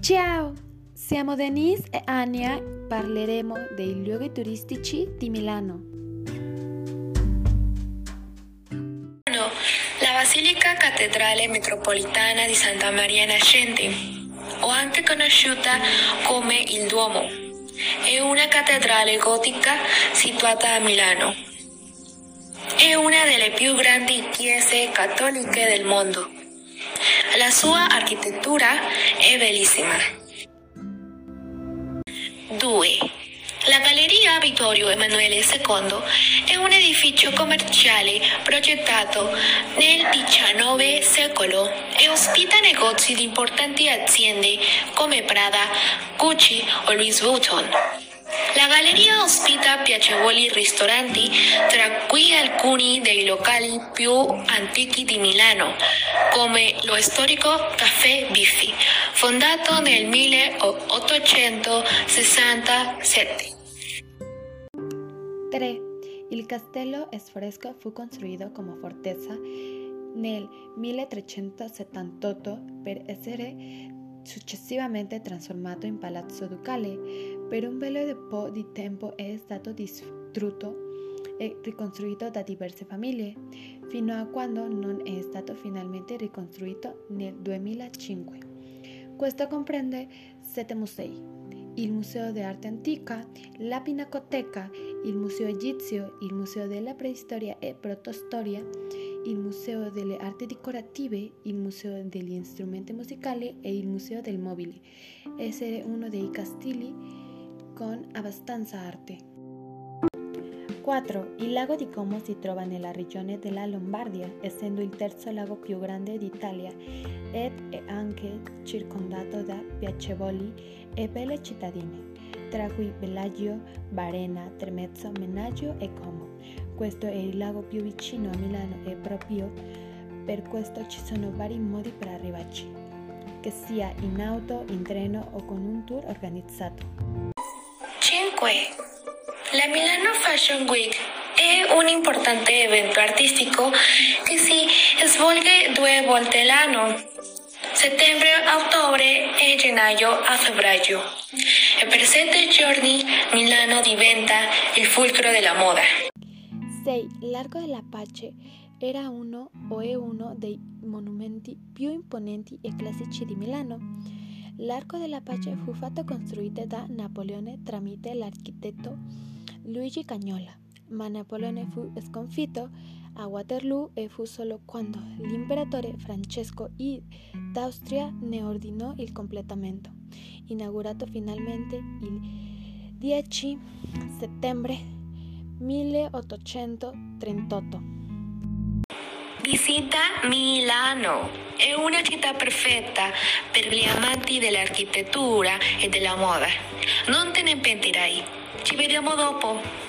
Ciao! Siamo Denise e Ania, parleremo dei luoghi turistici di Milano. La Basilica Cattedrale Metropolitana di Santa Maria Nascente, o anche conosciuta come il Duomo, è una cattedrale gotica situata a Milano. È una delle più grandi chiese cattoliche del mondo. La sua architettura è bellissima. 2. La Galleria Vittorio Emanuele II è un edificio commerciale progettato nel XIX secolo e ospita negozi di importanti aziende come Prada, Gucci o Louis Vuitton. La galleria ospita piacevoli ristoranti, tra cui alcuni dei locali più antichi di Milano, come lo storico Caffè Biffi, fondato nel 1867. 3. Il castello Sforesco fu costruito come fortezza nel 1378 per essere successivamente trasformato in palazzo ducale. Per un bel po' di tempo è stato distrutto e ricostruito da diverse famiglie, fino a quando non è stato finalmente ricostruito nel 2005. Questo comprende sette musei, il Museo d'Arte Antica, la Pinacoteca, il Museo Egizio, il Museo della Preistoria e Protostoria, il Museo delle Arti Decorative, il Museo degli Strumenti Musicali e il Museo del Mobile. Essere uno dei castelli con abbastanza arte. 4. Il lago di Como si trova nella regione della Lombardia, essendo il terzo lago più grande d'Italia ed è anche circondato da piacevoli e belle cittadine, tra cui Bellagio, Varena, Tremezzo, Menaggio e Como. Questo è il lago più vicino a Milano e proprio per questo ci sono vari modi per arrivarci, che sia in auto, in treno o con un tour organizzato. 5. La Milano Fashion Week è un importante evento artistico che si svolge due volte l'anno, settembre a ottobre e gennaio a febbraio. E per sette giorni Milano diventa il fulcro della moda. 6. L'Arco dell'Apache era uno o è uno dei monumenti più imponenti e classici di Milano. L'arco dell'Apache fu fatto costruito da Napoleone tramite l'architetto Luigi Cagnola, ma Napoleone fu sconfitto a Waterloo e fu solo quando l'imperatore Francesco I d'Austria ne ordinò il completamento, inaugurato finalmente il 10 settembre 1838. Visita Milano. È una città perfetta per gli amanti dell'architettura e della moda. Non te ne pentirai. Ci vediamo dopo.